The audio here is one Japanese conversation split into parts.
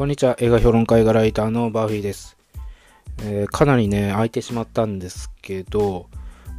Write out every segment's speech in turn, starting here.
こんにちは。映画評論家映画ライターのバーフィーです。えー、かなりね、空いてしまったんですけど、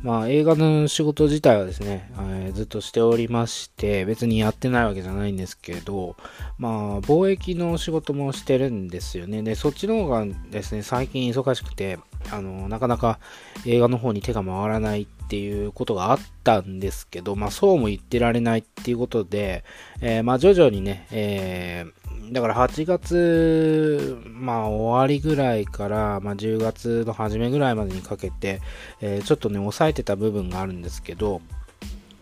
まあ映画の仕事自体はですね、えー、ずっとしておりまして、別にやってないわけじゃないんですけど、まあ貿易の仕事もしてるんですよね。で、そっちの方がですね、最近忙しくて、あの、なかなか映画の方に手が回らないっていうことがあったんですけど、まあそうも言ってられないっていうことで、えー、まあ徐々にね、えーだから8月、まあ終わりぐらいから、まあ10月の初めぐらいまでにかけて、えー、ちょっとね、抑えてた部分があるんですけど、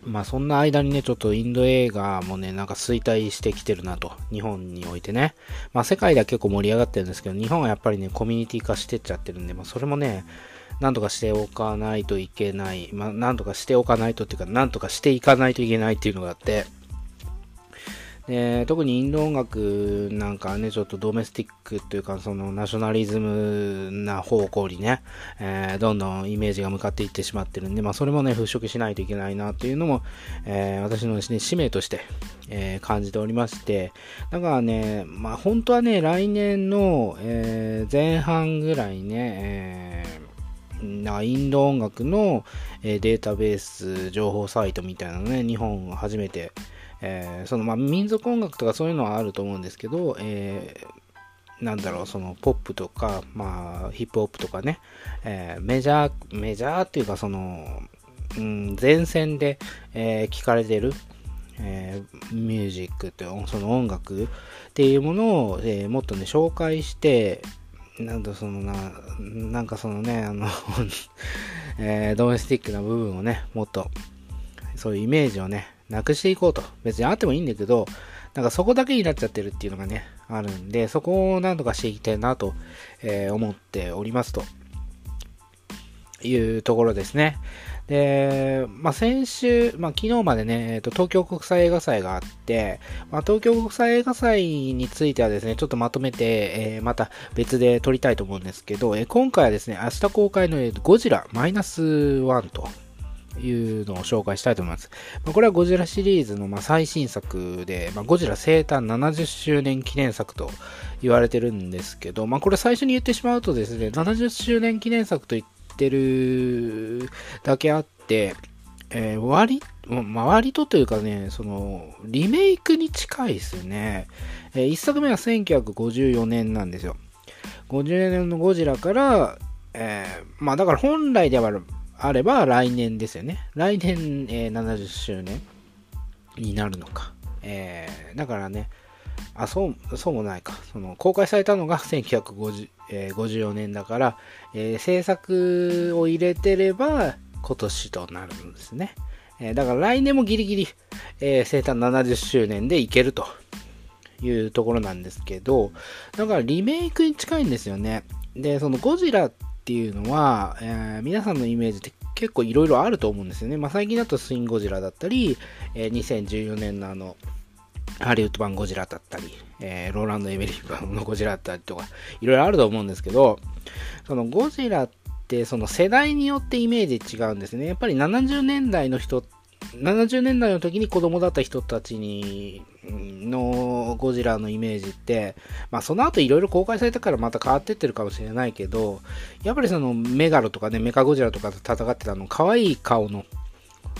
まあそんな間にね、ちょっとインド映画もね、なんか衰退してきてるなと、日本においてね。まあ世界では結構盛り上がってるんですけど、日本はやっぱりね、コミュニティ化してっちゃってるんで、まあそれもね、なんとかしておかないといけない、まあなんとかしておかないとっていうか、なんとかしていかないといけないっていうのがあって、で特にインド音楽なんかね、ちょっとドメスティックというか、そのナショナリズムな方向にね、えー、どんどんイメージが向かっていってしまってるんで、まあそれもね、払拭しないといけないなというのも、えー、私のですね、使命として、え、感じておりまして、だからね、まあ本当はね、来年の、え前半ぐらいね、えなインド音楽の、データベース情報サイトみたいなのね、日本初めて、えー、そのまあ民族音楽とかそういうのはあると思うんですけど、えー、なんだろう、そのポップとか、まあヒップホップとかね、えー、メジャー、メジャーっていうかその、うん、前線で、えー、聞かれてる、えー、ミュージックってその音楽っていうものを、えー、もっとね紹介してなんだそのななんかそのねあの えー、ドメスティックな部分をねもっとそういうイメージをねなくしていこうと。別にあってもいいんだけど、なんかそこだけになっちゃってるっていうのがね、あるんで、そこを何とかしていきたいなと、えー、思っておりますというところですね。で、まあ、先週、まあ、昨日までね、えーと、東京国際映画祭があって、まあ、東京国際映画祭についてはですね、ちょっとまとめて、えー、また別で撮りたいと思うんですけど、えー、今回はですね、明日公開のゴジラマイナス1というのを紹介したいと思います。まあ、これはゴジラシリーズのま最新作で、まあ、ゴジラ生誕70周年記念作と言われてるんですけど、まあ、これ最初に言ってしまうとですね、70周年記念作と言ってるだけあって、えー、割、まあ、割とというかね、その、リメイクに近いですね。えー、1作目は1954年なんですよ。50年のゴジラから、えー、まあだから本来ではあれば来年ですよね。来年、えー、70周年になるのか。えー、だからね、あ、そう、そうもないか。その、公開されたのが1954年だから、えー、制作を入れてれば今年となるんですね。え、だから来年もギリギリ、え、生誕70周年でいけるというところなんですけど、だからリメイクに近いんですよね。で、そのゴジラってっていうのは、えー、皆さんのイメージって結構いろいろあると思うんですよね。まあ、最近だとスインゴジラだったり、えー、2014年のあの、ハリウッド版ゴジラだったり、えー、ローランド・エメリー版のゴジラだったりとか、いろいろあると思うんですけど、そのゴジラってその世代によってイメージ違うんですね。やっぱり70年代の人70年代の時に子供だった人たちに、のゴジラのイメージって、まあその後いろいろ公開されたからまた変わってってるかもしれないけど、やっぱりそのメガロとかね、メカゴジラとかと戦ってたの可愛い顔の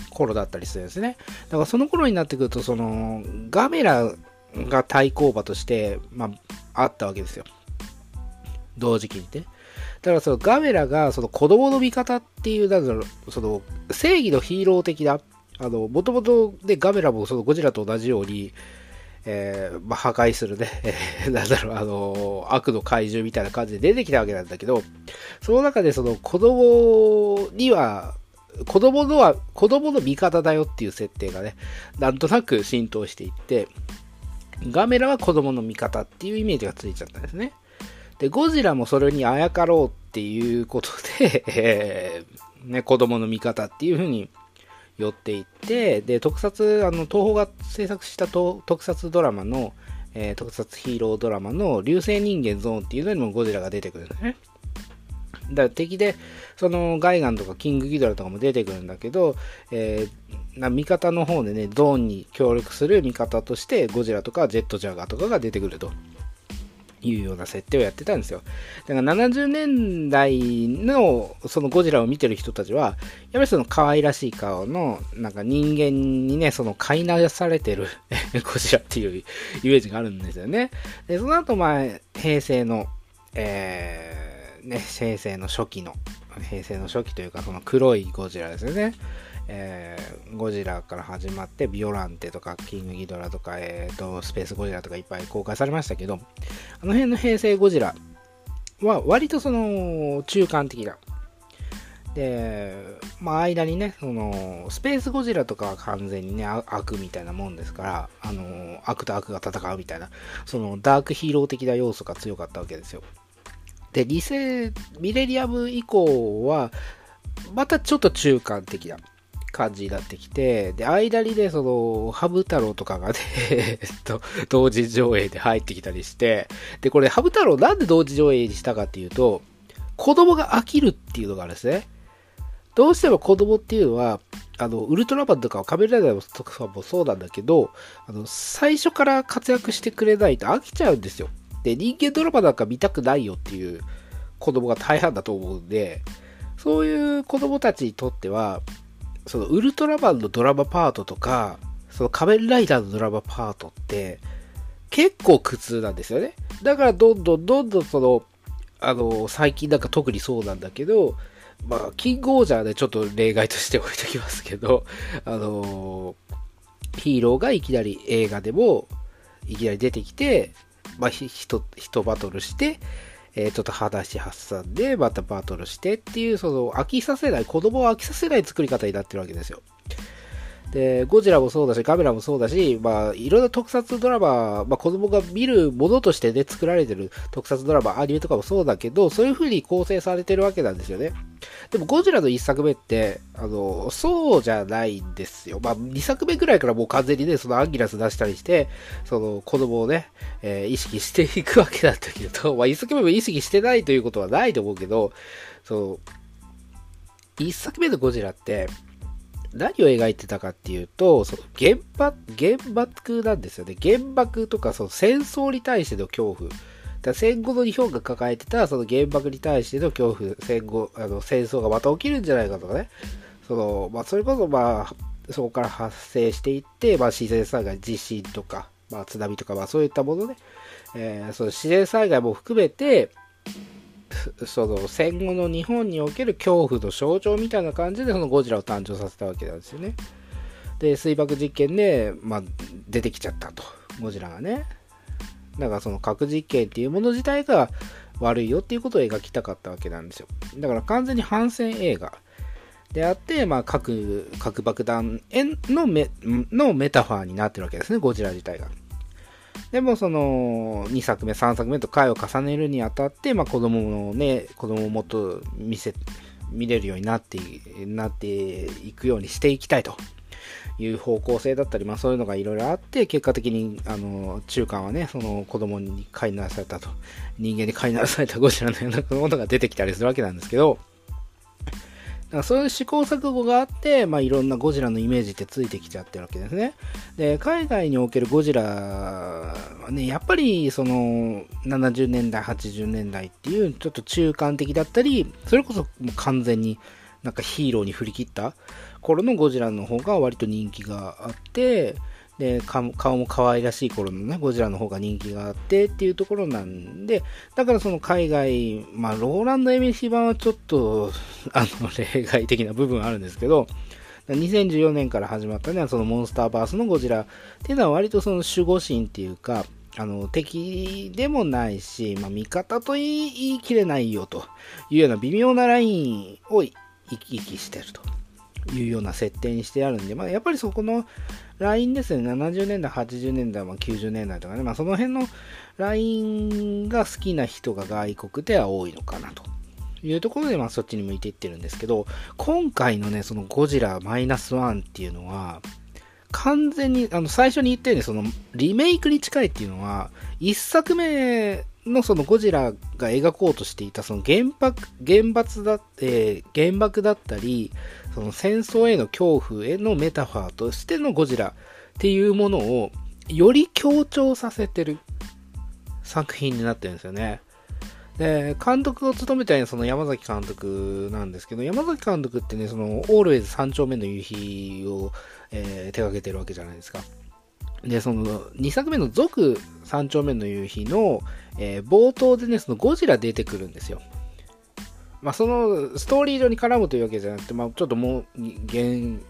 頃だったりするんですね。だからその頃になってくると、そのガメラが対抗馬として、まあ、あったわけですよ。同時期にね。だからそのガメラがその子供の味方っていう、なんだろう、その正義のヒーロー的なあの、もともとでガメラもそのゴジラと同じように、えー、まあ、破壊するね、なんだろう、あの悪の怪獣みたいな感じで出てきたわけなんだけど、その中でその子供には、子供のは、子供の味方だよっていう設定がね、なんとなく浸透していって、ガメラは子供の味方っていうイメージがついちゃったんですね。で、ゴジラもそれにあやかろうっていうことで、え、ね、子供の味方っていうふうに寄っていって、で、特撮、あの、東宝が制作した特撮ドラマの、えー、特撮ヒーロードラマの流星人間ゾーンっていうのにもゴジラが出てくるんですね。だから敵で、そのガイガンとかキングギドラとかも出てくるんだけど、えー、な味方の方でね、ゾーンに協力する味方としてゴジラとかジェットジャガーとかが出てくるというような設定をやってたんですよ。だから70年代のそのゴジラを見てる人たちは、やっぱりその可愛らしい顔の、なんか人間にね、その飼いなされてる ゴジラっていうイメージがあるんですよね。で、その後、まあ、平成の、えー、ね、平成の初期の、平成の初期というか、その黒いゴジラですよね。えー、ゴジラから始まって、ビオランテとか、キングギドラとか、えーと、スペースゴジラとかいっぱい公開されましたけど、あの辺の平成ゴジラは割とその中間的な。で、まあ間にね、その、スペースゴジラとかは完全にね、悪みたいなもんですから、あの、悪と悪が戦うみたいな、そのダークヒーロー的な要素が強かったわけですよ。で、理性、ミレリアム以降は、またちょっと中間的な。感じになってきて、で、間にね、その、ハブ太郎とかがね、えっと、同時上映で入ってきたりして、で、これ、ハブ太郎なんで同時上映にしたかっていうと、子供が飽きるっていうのがあるんですね。どうしても子供っていうのは、あの、ウルトラマンとか仮面ライダーとかもそうなんだけど、あの、最初から活躍してくれないと飽きちゃうんですよ。で、人間ドラマなんか見たくないよっていう子供が大半だと思うんで、そういう子供たちにとっては、そのウルトラマンのドラマパートとか、その仮面ライダーのドラマパートって、結構苦痛なんですよね。だからどんどんどんどんその、あの、最近なんか特にそうなんだけど、まあ、キングオージャーでちょっと例外として置いときますけど、あのヒーローがいきなり映画でも、いきなり出てきて、まあ、ひ、ひと、バトルして、えー、ちょっと裸足発散で、またバトルしてっていう、その、飽きさせない、子供を飽きさせない作り方になってるわけですよ。で、ゴジラもそうだし、カメラもそうだし、まあ、いろんな特撮ドラマ、まあ、子供が見るものとしてね、作られてる特撮ドラマ、アニメとかもそうだけど、そういう風に構成されてるわけなんですよね。でも、ゴジラの1作目って、あの、そうじゃないんですよ。まあ、2作目ぐらいからもう完全にね、そのアンギラス出したりして、その子供をね、えー、意識していくわけなんだけど、まあ、1作目も意識してないということはないと思うけど、そう、1作目のゴジラって、何を描いてたかっていうと、その原爆、原爆なんですよね。原爆とかその戦争に対しての恐怖。だ戦後の日本が抱えてたその原爆に対しての恐怖、戦後、あの戦争がまた起きるんじゃないかとかね。その、まあ、それこそまあ、そこから発生していって、まあ、自然災害、地震とか、まあ、津波とか、まあ、そういったものね、えー、その自然災害も含めて、その戦後の日本における恐怖の象徴みたいな感じでそのゴジラを誕生させたわけなんですよね。で、水爆実験で、まあ、出てきちゃったと。ゴジラがね。だからその核実験っていうもの自体が悪いよっていうことを描きたかったわけなんですよ。だから完全に反戦映画であって、まあ、核、核爆弾のメのメタファーになってるわけですね、ゴジラ自体が。でもその2作目、3作目と回を重ねるにあたって、まあ、子供のね、子供をもっと見せ、見れるようになって、なっていくようにしていきたいと。いう方向性だったり、まあそういうのがいろいろあって、結果的に、あの、中間はね、その子供に飼いならされたと、人間に飼いならされたゴジラのようなものが出てきたりするわけなんですけど、からそういう試行錯誤があって、まあ、いろんなゴジラのイメージってついてきちゃってるわけですね。で、海外におけるゴジラはね、やっぱりその70年代、80年代っていうちょっと中間的だったり、それこそもう完全になんかヒーローに振り切った頃のゴジラの方が割と人気があって、で顔も可愛らしい頃のね、ゴジラの方が人気があってっていうところなんで、だからその海外、まあ、ローランド・エミシ版はちょっと、あの、例外的な部分あるんですけど、2014年から始まったね、そのモンスターバースのゴジラっていうのは割とその守護神っていうか、あの、敵でもないし、まあ、味方と言い切れないよというような微妙なラインを行き来してると。いうような設定にしてあるんで、まあ、やっぱりそこのラインですね、70年代、80年代、まあ、90年代とかね、まあ、その辺のラインが好きな人が外国では多いのかなと。いうところで、まあ、そっちに向いていってるんですけど、今回のね、そのゴジラマイナスワンっていうのは、完全に、あの、最初に言ったように、その、リメイクに近いっていうのは、一作目のそのゴジラが描こうとしていた、その原爆、原発だって、原爆だったり、その戦争への恐怖へのメタファーとしてのゴジラっていうものをより強調させてる作品になってるんですよね。で、監督を務めたその山崎監督なんですけど、山崎監督ってね、その、オールウェイズ三丁目の夕日を、えー、手掛けてるわけじゃないですか。で、その、2作目の続三丁目の夕日の、えー、冒頭でね、そのゴジラ出てくるんですよ。まあ、その、ストーリー上に絡むというわけじゃなくて、まあ、ちょっともう、現、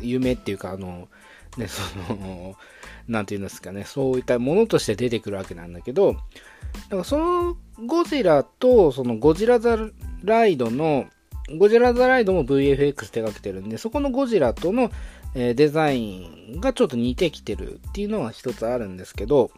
夢っていうか、あの、ね、その、なんていうんですかね、そういったものとして出てくるわけなんだけど、だからそのゴジラと、そのゴジラザライドの、ゴジラザライドも VFX 手掛けてるんで、そこのゴジラとの、デザインがちょっと似てきてるっていうのは一つあるんですけど、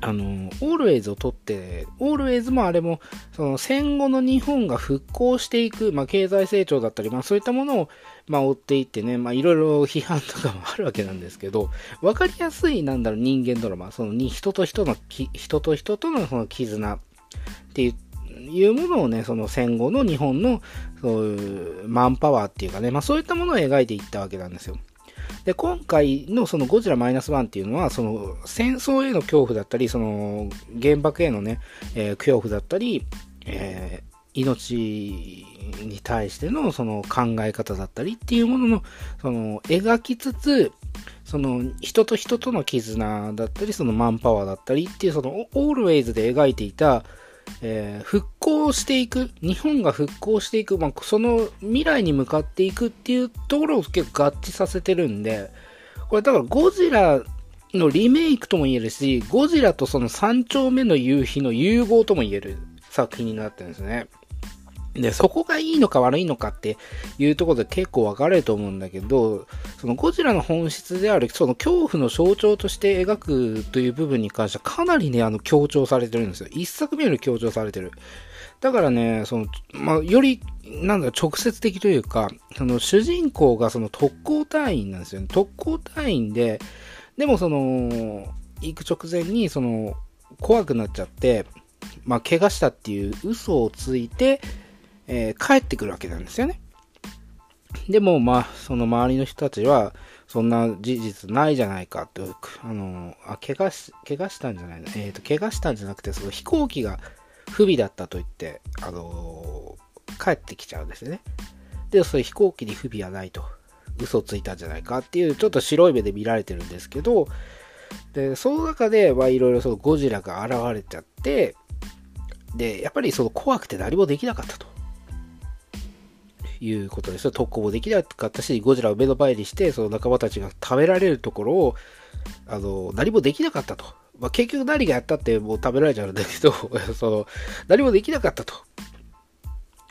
あの、オールウェイズを取って、オールウェイズもあれも、その戦後の日本が復興していく、まあ、経済成長だったり、まあ、そういったものを、まあ、追っていってね、まあ、いろいろ批判とかもあるわけなんですけど、わかりやすい、なんだろう、人間ドラマ、その、に、人と人の、人と人とのその絆っていう、いうものをね、その戦後の日本の、そういうマンパワーっていうかね、まあそういったものを描いていったわけなんですよ。で、今回のそのゴジラマイナスワンっていうのは、その戦争への恐怖だったり、その原爆へのね、えー、恐怖だったり、えー、命に対してのその考え方だったりっていうものの、その描きつつ、その人と人との絆だったり、そのマンパワーだったりっていう、そのオールウェイズで描いていた、えー、復興していく、日本が復興していく、まあ、その未来に向かっていくっていうところを結構合致させてるんで、これだからゴジラのリメイクとも言えるし、ゴジラとその3丁目の夕日の融合とも言える作品になってるんですね。で、そこがいいのか悪いのかっていうところで結構分かれると思うんだけど、そのゴジラの本質である、その恐怖の象徴として描くという部分に関してはかなりね、あの強調されてるんですよ。一作目より強調されてる。だからね、その、まあ、より、なんだ、直接的というか、その主人公がその特攻隊員なんですよね。特攻隊員で、でもその、行く直前に、その、怖くなっちゃって、まあ、怪我したっていう嘘をついて、えー、帰ってくるわけなんですよね。でも、まあ、その周りの人たちは、そんな事実ないじゃないかって、あの、あ、怪我し、怪我したんじゃないの？えっ、ー、と、怪我したんじゃなくて、その飛行機が不備だったと言って、あのー、帰ってきちゃうんですよね。で、それ飛行機に不備はないと。嘘ついたんじゃないかっていう、ちょっと白い目で見られてるんですけど、で、その中で、まあ、いろいろそのゴジラが現れちゃって、で、やっぱりその怖くて何もできなかったと。いうことです。特攻もできなかったし、ゴジラを目の前にして、その仲間たちが食べられるところを、あの、何もできなかったと。まあ、結局何がやったってもう食べられちゃうんだけど、その、何もできなかったと。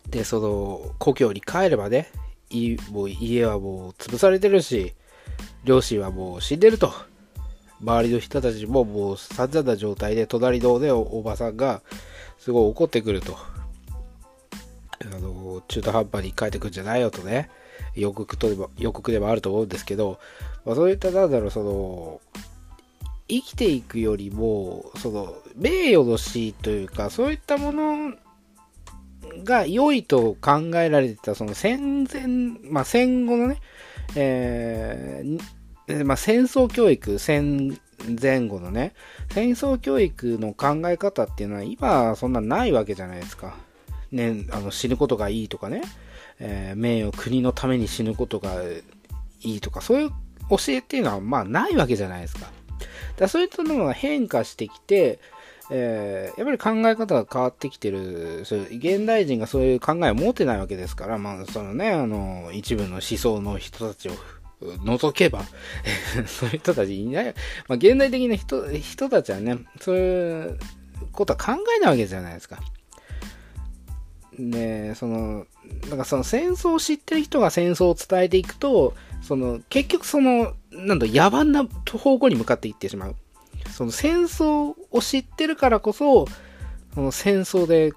で、その、故郷に帰ればね、いもう家はもう潰されてるし、両親はもう死んでると。周りの人たちももう散々な状態で、隣のね、おばさんがすごい怒ってくると。あの、中途半端に帰ってくるんじゃないよとね、予告とでも、予告でもあると思うんですけど、まあ、そういった、なんだろう、その、生きていくよりも、その、名誉の死というか、そういったものが良いと考えられてた、その戦前、まあ、戦後のね、えー、まあ、戦争教育、戦前後のね、戦争教育の考え方っていうのは今そんなないわけじゃないですか。ね、あの死ぬことがいいとかね、えー、名誉、国のために死ぬことがいいとか、そういう教えっていうのはまあないわけじゃないですか。だそういったのが変化してきて、えー、やっぱり考え方が変わってきてる、そう現代人がそういう考えを持ってないわけですから、まあ、そのね、あの、一部の思想の人たちを除けば そういう人たちいない、まあ、現代的な人、人たちはね、そういうことは考えないわけじゃないですか。で、その、なんかその戦争を知ってる人が戦争を伝えていくと、その、結局その、なんだ、野蛮な方向に向かっていってしまう。その戦争を知ってるからこそ、その戦争で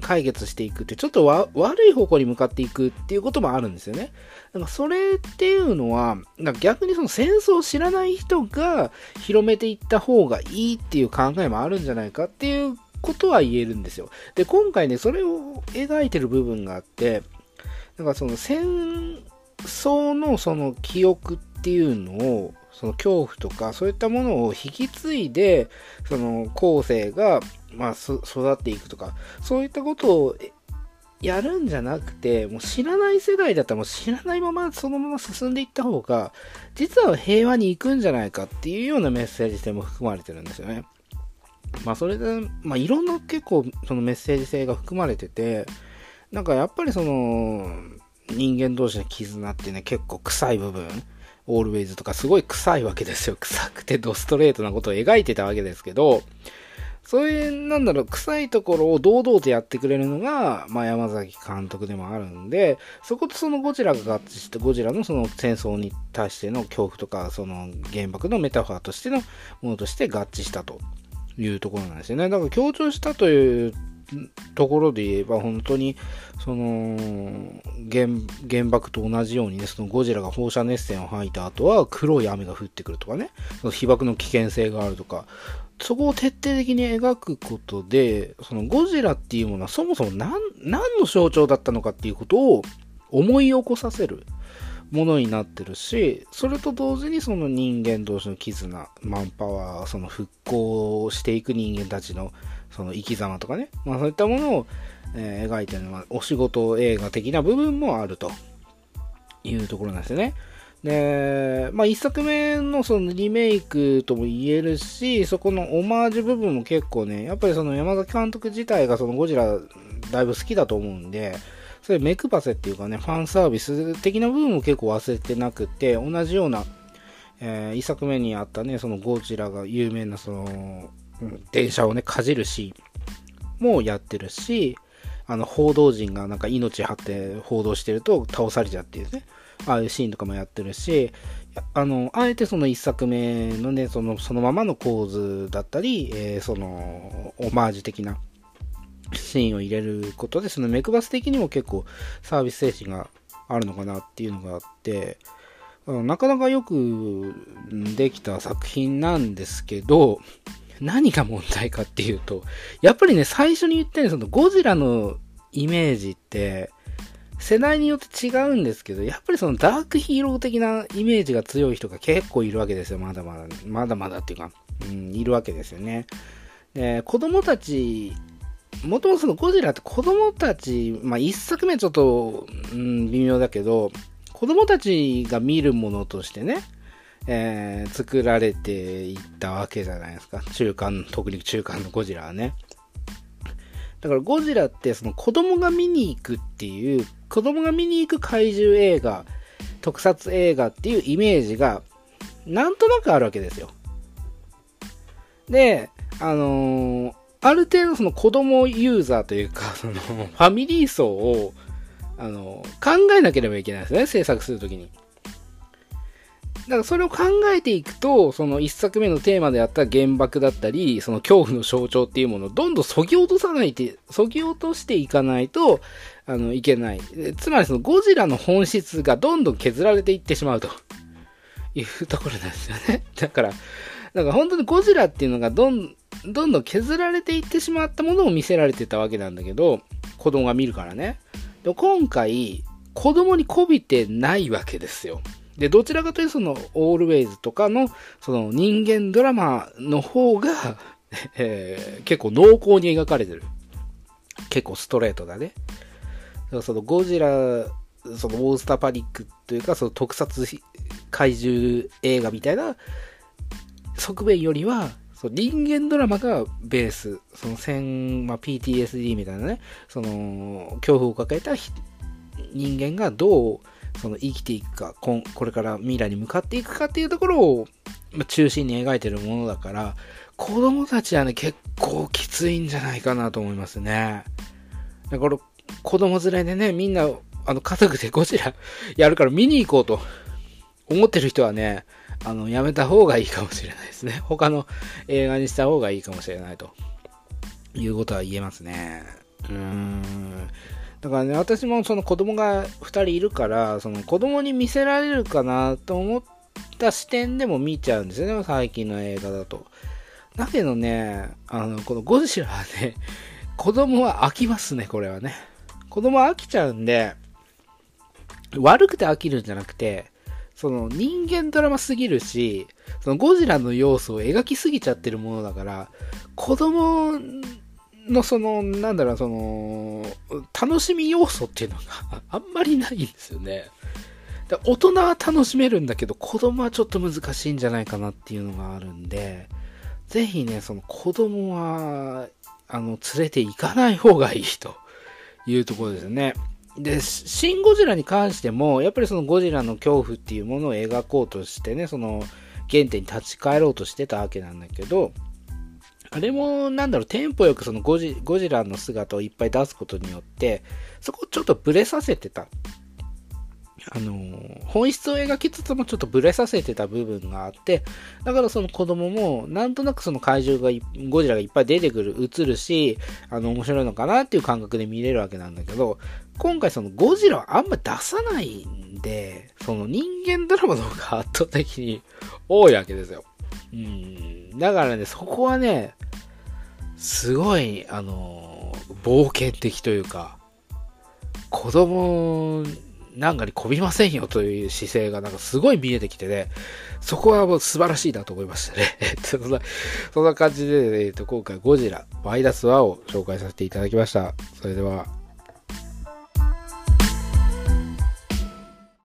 解決していくって、ちょっと悪い方向に向かっていくっていうこともあるんですよね。なんかそれっていうのは、なんか逆にその戦争を知らない人が広めていった方がいいっていう考えもあるんじゃないかっていうことは言えるんですよ。で、今回ね、それを描いてる部分があって、なんかその戦争のその記憶っていうのを、その恐怖とか、そういったものを引き継いで、その後世が、まあ、育っていくとか、そういったことをやるんじゃなくて、もう知らない世代だったらもう知らないままそのまま進んでいった方が、実は平和に行くんじゃないかっていうようなメッセージ性も含まれてるんですよね。まあそれで、まあいろんな結構そのメッセージ性が含まれてて、なんかやっぱりその人間同士の絆ってね結構臭い部分、オールウェイズとかすごい臭いわけですよ。臭くてドストレートなことを描いてたわけですけど、そういう、なんだろう、臭いところを堂々とやってくれるのが、まあ、山崎監督でもあるんで、そことそのゴジラが合致して、ゴジラのその戦争に対しての恐怖とか、その原爆のメタファーとしてのものとして合致したというところなんですよね。だから強調したというところで言えば、本当に、その原、原爆と同じようにね、そのゴジラが放射熱線を吐いた後は黒い雨が降ってくるとかね、その被爆の危険性があるとか、そこを徹底的に描くことで、そのゴジラっていうものはそもそも何、何の象徴だったのかっていうことを思い起こさせる。ものになってるし、それと同時にその人間同士の絆、マンパワー、その復興していく人間たちのその生き様とかね、まあそういったものを、えー、描いてるのはお仕事映画的な部分もあるというところなんですよね。で、まあ、一作目のそのリメイクとも言えるし、そこのオマージュ部分も結構ね、やっぱりその山崎監督自体がそのゴジラだいぶ好きだと思うんで、それ目配せっていうかね、ファンサービス的な部分も結構忘れてなくて、同じような、えー、一作目にあったね、そのゴジラが有名なその、うん、電車をね、かじるシーンもやってるし、あの、報道陣がなんか命張って報道してると倒されちゃっていうね、ああいうシーンとかもやってるし、あの、あえてその一作目のね、その、そのままの構図だったり、えー、その、オマージュ的なシーンを入れることで、その目配せ的にも結構サービス精神があるのかなっていうのがあって、なかなかよくできた作品なんですけど、何が問題かっていうと、やっぱりね、最初に言ったように、そのゴジラのイメージって、世代によって違うんですけど、やっぱりそのダークヒーロー的なイメージが強い人が結構いるわけですよ。まだまだ、まだまだっていうか、うん、いるわけですよね。で、子供たち、もともとそのゴジラって子供たち、まあ一作目ちょっと、うん、微妙だけど、子供たちが見るものとしてね、えー、作られていったわけじゃないですか。中間、特に中間のゴジラはね。だからゴジラってその子供が見に行くっていう、子供が見に行く怪獣映画、特撮映画っていうイメージが、なんとなくあるわけですよ。で、あのー、ある程度その子供ユーザーというか、そのファミリー層を、あの、考えなければいけないですね、制作するときに。だからそれを考えていくと、その一作目のテーマであった原爆だったり、その恐怖の象徴っていうものをどんどん削ぎ落とさないって、削ぎ落としていかないと、あの、いけない。つまりそのゴジラの本質がどんどん削られていってしまうというところなんですよね。だから、だから本当にゴジラっていうのがどん、どんどん削られていってしまったものを見せられてたわけなんだけど、子供が見るからね。で今回、子供に媚びてないわけですよ。で、どちらかというとその、オールウェイズとかの、その人間ドラマの方が えー、結構濃厚に描かれてる。結構ストレートだね。そのゴジラ、そのモンスターパニックというか、その特撮怪獣映画みたいな側面よりは、その人間ドラマがベース、その戦、まあ、PTSD みたいなね、その恐怖を抱えた人間がどうその生きていくか、これから未来に向かっていくかっていうところを、ま中心に描いてるものだから、子供たちはね、結構きついんじゃないかなと思いますね。だから、子供連れでね、みんな、あの、家族でゴジラやるから見に行こうと思ってる人はね、あの、やめた方がいいかもしれないですね。他の映画にした方がいいかもしれないということは言えますね。うーん。だからね、私もその子供が2人いるから、その子供に見せられるかなと思った視点でも見ちゃうんですよね、最近の映画だと。だけどね、あの、このゴジラはね、子供は飽きますね、これはね。子供は飽きちゃうんで、悪くて飽きるんじゃなくて、その人間ドラマすぎるし、そのゴジラの要素を描きすぎちゃってるものだから、子供のその、なんだろう、その、楽しみ要素っていうのが あんまりないんですよね。大人は楽しめるんだけど、子供はちょっと難しいんじゃないかなっていうのがあるんで、ぜひね、その子供は、あの、連れて行かない方がいいというところですね。で、シン・ゴジラに関しても、やっぱりそのゴジラの恐怖っていうものを描こうとしてね、その原点に立ち返ろうとしてたわけなんだけど、あれも、なんだろう、テンポよくそのゴジゴジラの姿をいっぱい出すことによって、そこをちょっとブレさせてた。あのー、本質を描きつつもちょっとブレさせてた部分があって、だからその子供も、なんとなくその怪獣が、ゴジラがいっぱい出てくる、映るし、あの、面白いのかなっていう感覚で見れるわけなんだけど、今回そのゴジラはあんま出さないんで、その人間ドラマの方が圧倒的に多いわけですよ。うん。だからね、そこはね、すごい、あの、冒険的というか、子供なんかにこびませんよという姿勢がなんかすごい見えてきてね、そこはもう素晴らしいなと思いましたね。そんな、そんな感じで、えっ、と、今回ゴジラマイナス1を紹介させていただきました。それでは、